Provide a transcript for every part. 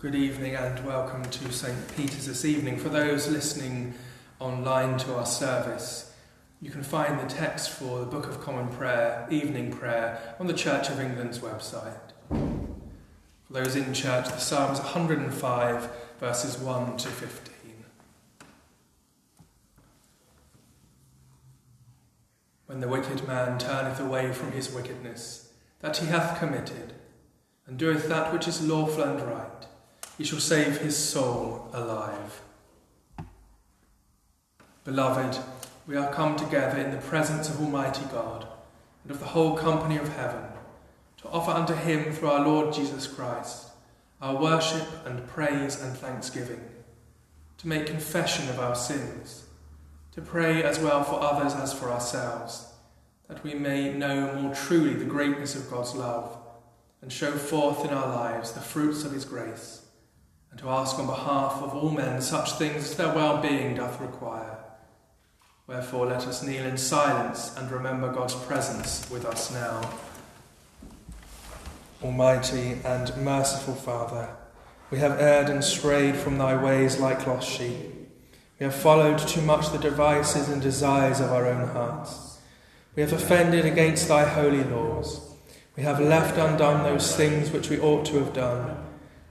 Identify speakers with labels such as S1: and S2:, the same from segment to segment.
S1: Good evening and welcome to St. Peter's this evening. For those listening online to our service, you can find the text for the Book of Common Prayer, evening prayer, on the Church of England's website. For those in church, the Psalm is 105, verses 1 to 15. When the wicked man turneth away from his wickedness, that he hath committed, and doeth that which is lawful and right, he shall save his soul alive. Beloved, we are come together in the presence of Almighty God and of the whole company of heaven to offer unto him through our Lord Jesus Christ our worship and praise and thanksgiving, to make confession of our sins, to pray as well for others as for ourselves, that we may know more truly the greatness of God's love and show forth in our lives the fruits of his grace and to ask on behalf of all men such things as their well-being doth require. Wherefore let us kneel in silence and remember God's presence with us now. Almighty and merciful Father, we have erred and strayed from thy ways like lost sheep. We have followed too much the devices and desires of our own hearts. We have offended against thy holy laws. We have left undone those things which we ought to have done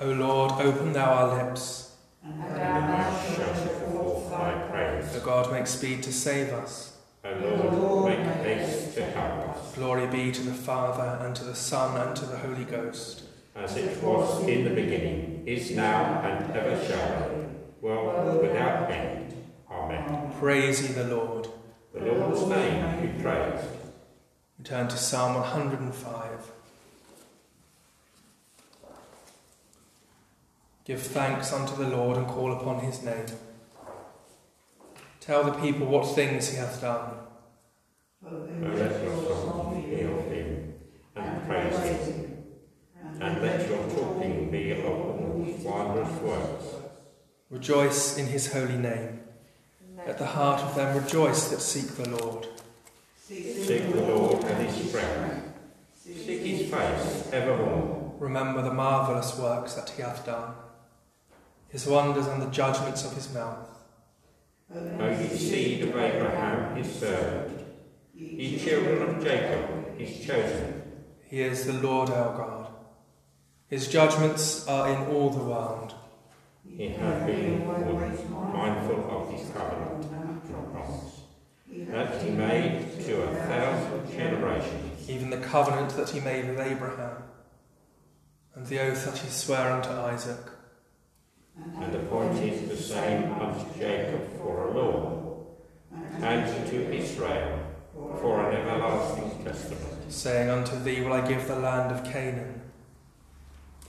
S1: O Lord, open thou our lips.
S2: And thou mouth shalt forth thy praise.
S1: O God, make speed to save us.
S2: O Lord, make haste to help us.
S1: Glory be to the Father, and to the Son, and to the Holy Ghost.
S2: As it was in the beginning, is now, and ever shall be, world without end. Amen.
S1: Praise ye the Lord.
S2: The Lord's name be praised.
S1: We turn to Psalm 105. Give thanks unto the Lord and call upon his name. Tell the people what things he hath done.
S2: And let your song be of him, and praise him. And let your talking be of all his wondrous works.
S1: Rejoice in his holy name. Let the heart of them rejoice that seek the Lord.
S2: Seek the Lord and his strength. Seek his face evermore.
S1: Remember the marvellous works that he hath done, his wonders and the judgments of his mouth.
S2: O ye seed of Abraham, his servant, ye children of Jacob, his chosen.
S1: He is the Lord our God. His judgments are in all the world.
S2: He hath been mindful of his covenant and promise, that he made to a thousand generations.
S1: even the covenant that he made with Abraham. and the oath that he sware unto Isaac,
S2: and appointed the same unto Jacob for a law, and to Israel for an everlasting testament.
S1: saying, Unto thee will I give the land of Canaan,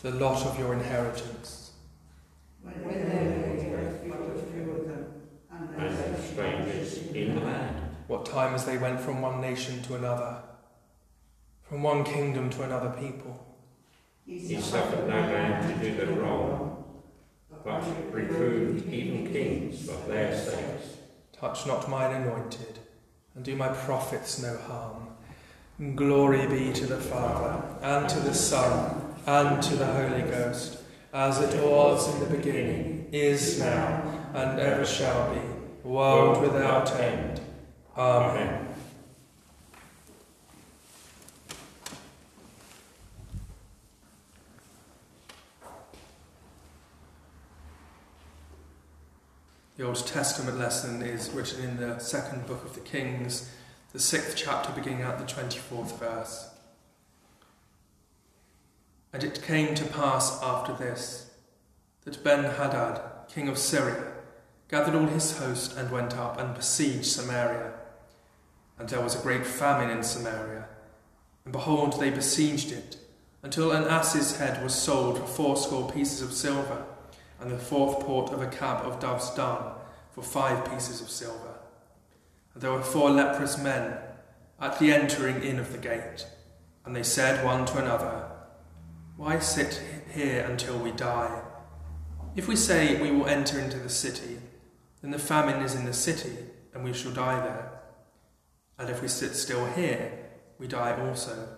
S1: the lot of your inheritance.
S2: And strangers in the land.
S1: What time as they went from one nation to another, from one kingdom to another people.
S2: He suffered no man to do them wrong, but reproved even kings for their sakes.
S1: Touch not mine anointed, and do my prophets no harm. Glory be to the Father, and to the Son, and to the Holy Ghost, as it was in the beginning, is now, and ever shall be, world without end. Amen. The Old Testament lesson is written in the second book of the Kings, the sixth chapter, beginning at the 24th verse. And it came to pass after this that Ben Hadad, king of Syria, gathered all his host and went up and besieged Samaria. And there was a great famine in Samaria. And behold, they besieged it, until an ass's head was sold for fourscore pieces of silver, and the fourth port of a cab of dove's dung for five pieces of silver. And there were four leprous men at the entering in of the gate, and they said one to another, Why sit here until we die? If we say we will enter into the city, then the famine is in the city, and we shall die there. And if we sit still here, we die also.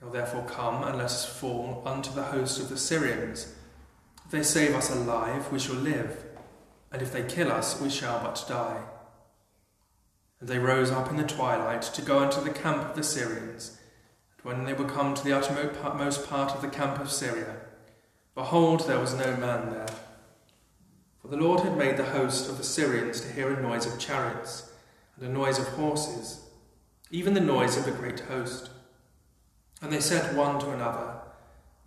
S1: Now therefore come and let us fall unto the host of the Syrians. If they save us alive, we shall live, and if they kill us, we shall but die. And they rose up in the twilight to go unto the camp of the Syrians. And when they were come to the uttermost part of the camp of Syria, behold, there was no man there. For the Lord had made the host of the Syrians to hear a noise of chariots and a noise of horses, even the noise of a great host. And they said one to another,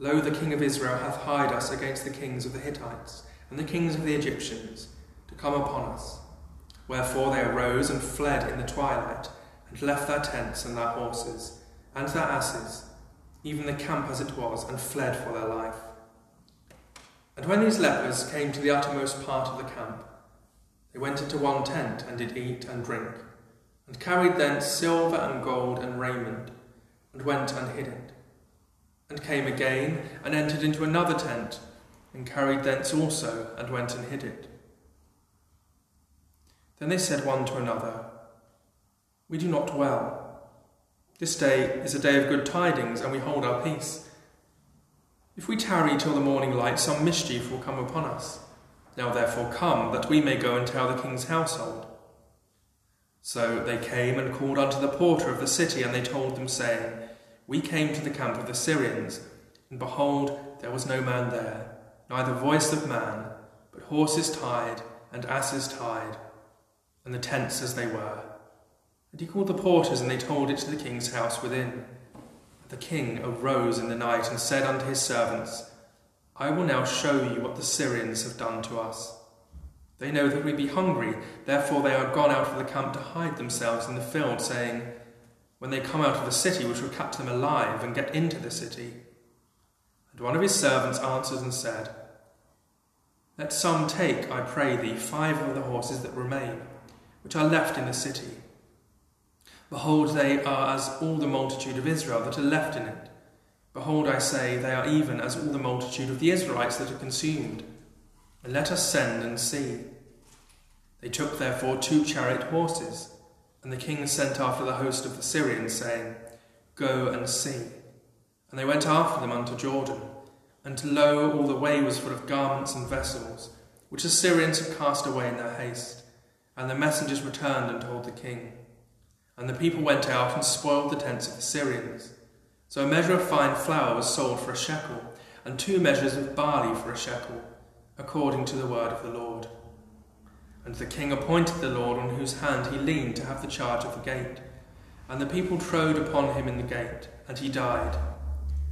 S1: Lo, the king of Israel hath hired us against the kings of the Hittites and the kings of the Egyptians to come upon us. Wherefore they arose and fled in the twilight, and left their tents and their horses, and their asses, even the camp as it was, and fled for their life. And when these lepers came to the uttermost part of the camp, they went into one tent and did eat and drink, and carried thence silver and gold and raiment, and went and hid it. And came again and entered into another tent, and carried thence also, and went and hid it. Then they said one to another, We do not well. This day is a day of good tidings, and we hold our peace. If we tarry till the morning light, some mischief will come upon us. Now therefore come, that we may go and tell the king's household. So they came and called unto the porter of the city, and they told them, saying, We came to the camp of the Syrians, and behold, there was no man there, neither voice of man, but horses tied and asses tied, and the tents as they were. And he called the porters, and they told it to the king's house within. The king arose in the night and said unto his servants, I will now show you what the Syrians have done to us. They know that we be hungry, therefore they are gone out of the camp to hide themselves in the field, saying, When they come out of the city, which will catch them alive and get into the city. And one of his servants answered and said, Let some take, I pray thee, five of the horses that remain, which are left in the city. Behold, they are as all the multitude of Israel that are left in it. Behold, I say, they are even as all the multitude of the Israelites that are consumed. And let us send and see. They took therefore two chariot horses, and the king sent after the host of the Syrians, saying, Go and see. And they went after them unto Jordan. And lo, all the way was full of garments and vessels, which the Syrians had cast away in their haste. And the messengers returned and told the king. And the people went out and spoiled the tents of the Syrians. So a measure of fine flour was sold for a shekel, and two measures of barley for a shekel, according to the word of the Lord. And the king appointed the Lord on whose hand he leaned to have the charge of the gate. And the people trode upon him in the gate, and he died.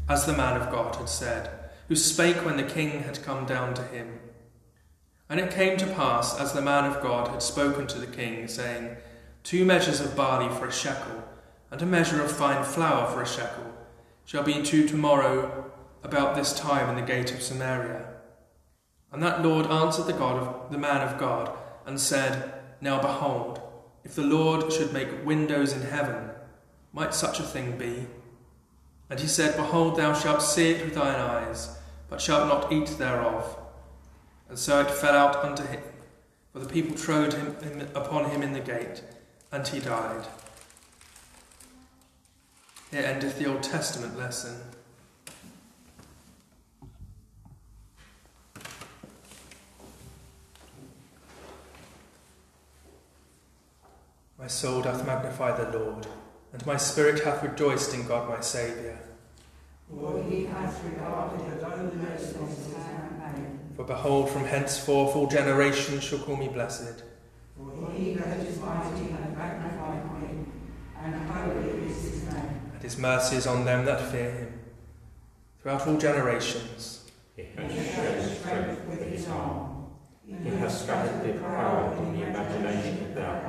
S1: as the man of God had said, who spake when the king had come down to him. And it came to pass, as the man of God had spoken to the king, saying, Two measures of barley for a shekel, and a measure of fine flour for a shekel, shall be to tomorrow about this time in the gate of Samaria. And that Lord answered the God of the man of God, and said, Now behold, if the Lord should make windows in heaven, might such a thing be? And he said, Behold, thou shalt see it with thine eyes, but shalt not eat thereof. And so it fell out unto him, for the people trode him in, upon him in the gate, and he died. Here endeth the Old Testament lesson. My soul doth magnify the Lord, and my spirit hath rejoiced in God my Saviour.
S3: For he hath regarded the lowliness of his handmaid.
S1: For behold, from henceforth all generations shall call me blessed.
S3: For he that is mighty hath magnified him, and holy is his name.
S1: And his mercy is on them that fear him. Throughout all generations,
S2: He has shown strength with his arm. He has scattered the proud in the imagination of their hearts.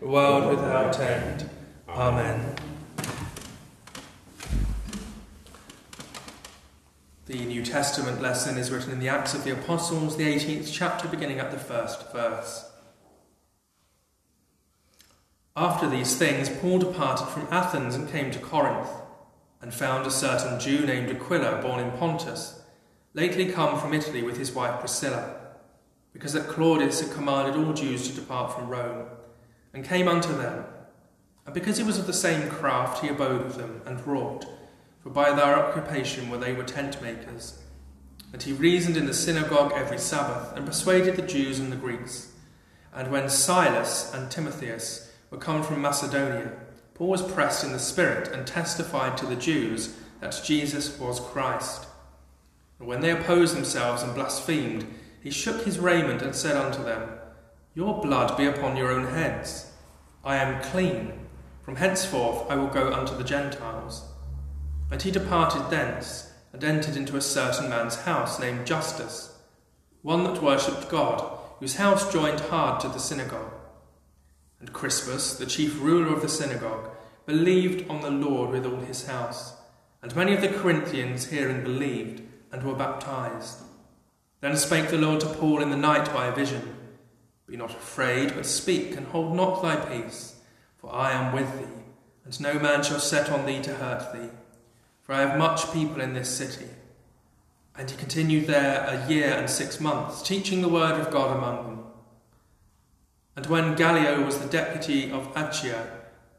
S1: world without end. Amen. The New Testament lesson is written in the Acts of the Apostles, the 18th chapter, beginning at the first verse. After these things, Paul departed from Athens and came to Corinth, and found a certain Jew named Aquila, born in Pontus, lately come from Italy with his wife Priscilla, because that Claudius had commanded all Jews to depart from Rome, and came unto them. And because he was of the same craft, he abode with them, and wrought for by their occupation were they were tent makers. And he reasoned in the synagogue every Sabbath, and persuaded the Jews and the Greeks. And when Silas and Timotheus were come from Macedonia, Paul was pressed in the Spirit, and testified to the Jews that Jesus was Christ. And when they opposed themselves and blasphemed, he shook his raiment and said unto them, Your blood be upon your own heads. I am clean. From henceforth I will go unto the Gentiles. And he departed thence, and entered into a certain man's house named Justus, one that worshipped God, whose house joined hard to the synagogue. And Crispus, the chief ruler of the synagogue, believed on the Lord with all his house. And many of the Corinthians hearing believed, and were baptized. Then spake the Lord to Paul in the night by a vision Be not afraid, but speak, and hold not thy peace, for I am with thee, and no man shall set on thee to hurt thee for I have much people in this city. And he continued there a year and six months, teaching the word of God among them. And when Gallio was the deputy of Achaia,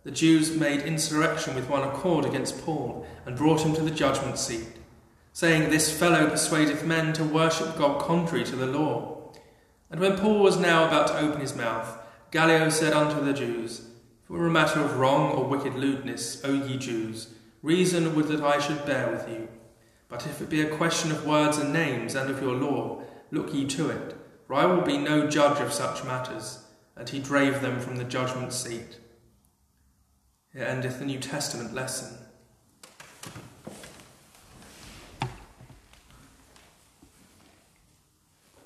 S1: the Jews made insurrection with one accord against Paul, and brought him to the judgment seat, saying, This fellow persuadeth men to worship God contrary to the law. And when Paul was now about to open his mouth, Gallio said unto the Jews, If it were a matter of wrong or wicked lewdness, O ye Jews, Reason would that I should bear with you. But if it be a question of words and names and of your law, look ye to it, for I will be no judge of such matters. And he drave them from the judgment seat. Here endeth the New Testament lesson.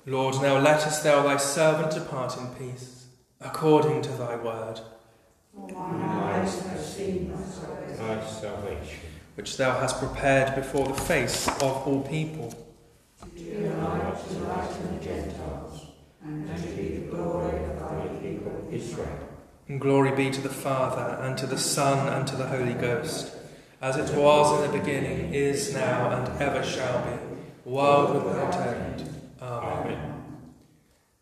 S1: Lord, now lettest thou thy servant depart in peace, according to thy word.
S3: For eyes have seen salvation.
S1: Which thou hast prepared before the face of all people.
S3: To give light to the Gentiles, and to be the glory of thy people
S2: Israel.
S1: And glory be to the Father, and to the Son, and to the Holy Ghost, as it was in the beginning, is now, and ever shall be, world without end.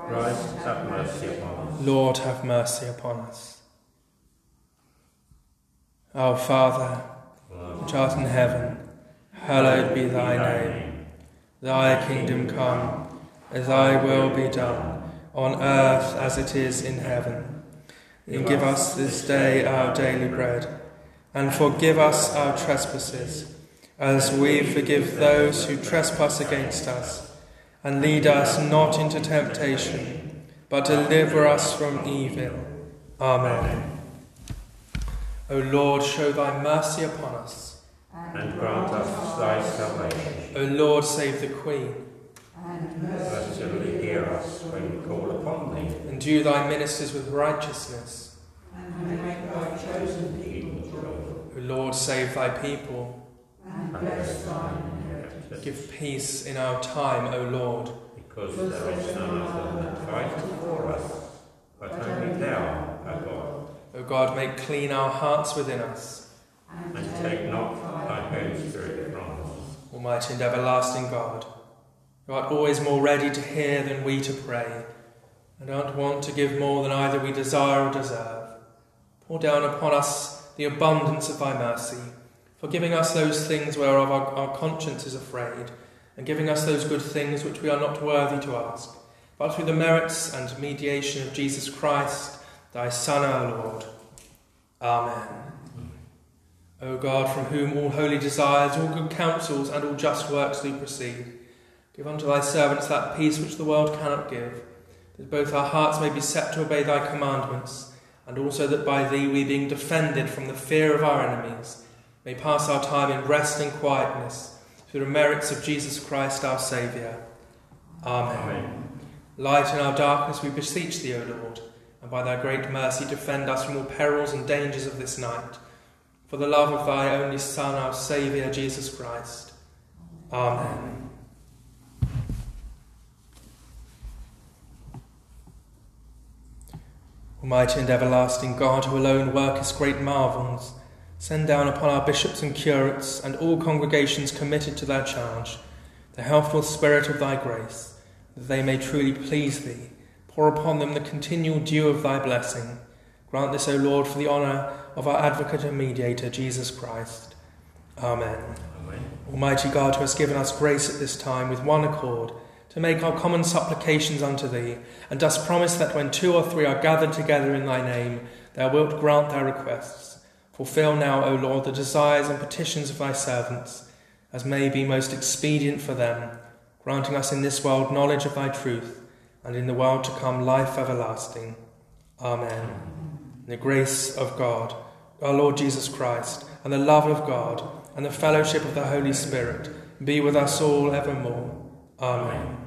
S2: Christ, have mercy upon us.
S1: Lord, have mercy upon us. Our Father, which art in heaven, hallowed be thy name. Thy kingdom come, as thy will be done, on earth as it is in heaven. And give us this day our daily bread, and forgive us our trespasses, as we forgive those who trespass against us. And lead us not into temptation, but deliver us from evil. Amen. O Lord, show thy mercy upon us.
S2: And grant us thy salvation.
S1: O Lord, save the Queen.
S2: And mercifully hear us when we call upon thee.
S1: And do thy ministers with righteousness.
S3: And make thy chosen people joyful.
S1: O Lord, save thy people.
S3: and bless thine inheritance.
S1: Give peace in our time, O Lord.
S2: Because there is none other that fighteth for us, but only thou, O God.
S1: O God, make clean our hearts within us.
S2: And take not thy Holy Spirit from us.
S1: Almighty and everlasting God, who art always more ready to hear than we to pray, and art wont to give more than either we desire or deserve. Pour down upon us the abundance of thy mercy, forgiving us those things whereof our, our conscience is afraid, and giving us those good things which we are not worthy to ask, but through the merits and mediation of Jesus Christ, thy Son, our Lord. Amen. O God, from whom all holy desires, all good counsels, and all just works do proceed, give unto thy servants that peace which the world cannot give, that both our hearts may be set to obey thy commandments, and also that by thee we, being defended from the fear of our enemies, may pass our time in rest and quietness, through the merits of Jesus Christ our Saviour. Amen.
S2: Amen.
S1: Light in our darkness, we beseech thee, O Lord, and by thy great mercy defend us from all perils and dangers of this night. For the love of thy only Son, our Saviour, Jesus Christ. Amen. Almighty and everlasting God, who alone workest great marvels, send down upon our bishops and curates and all congregations committed to thy charge the healthful spirit of thy grace, that they may truly please thee. Pour upon them the continual dew of thy blessing. Grant this, O Lord, for the honour of our advocate and mediator, Jesus Christ. Amen.
S2: Amen.
S1: Almighty God, who hast given us grace at this time with one accord to make our common supplications unto thee, and dost promise that when two or three are gathered together in thy name, thou wilt grant their requests. Fulfill now, O Lord, the desires and petitions of thy servants, as may be most expedient for them, granting us in this world knowledge of thy truth, and in the world to come life everlasting. Amen. In the grace of God, our Lord Jesus Christ, and the love of God, and the fellowship of the Holy Spirit be with us all evermore. Amen.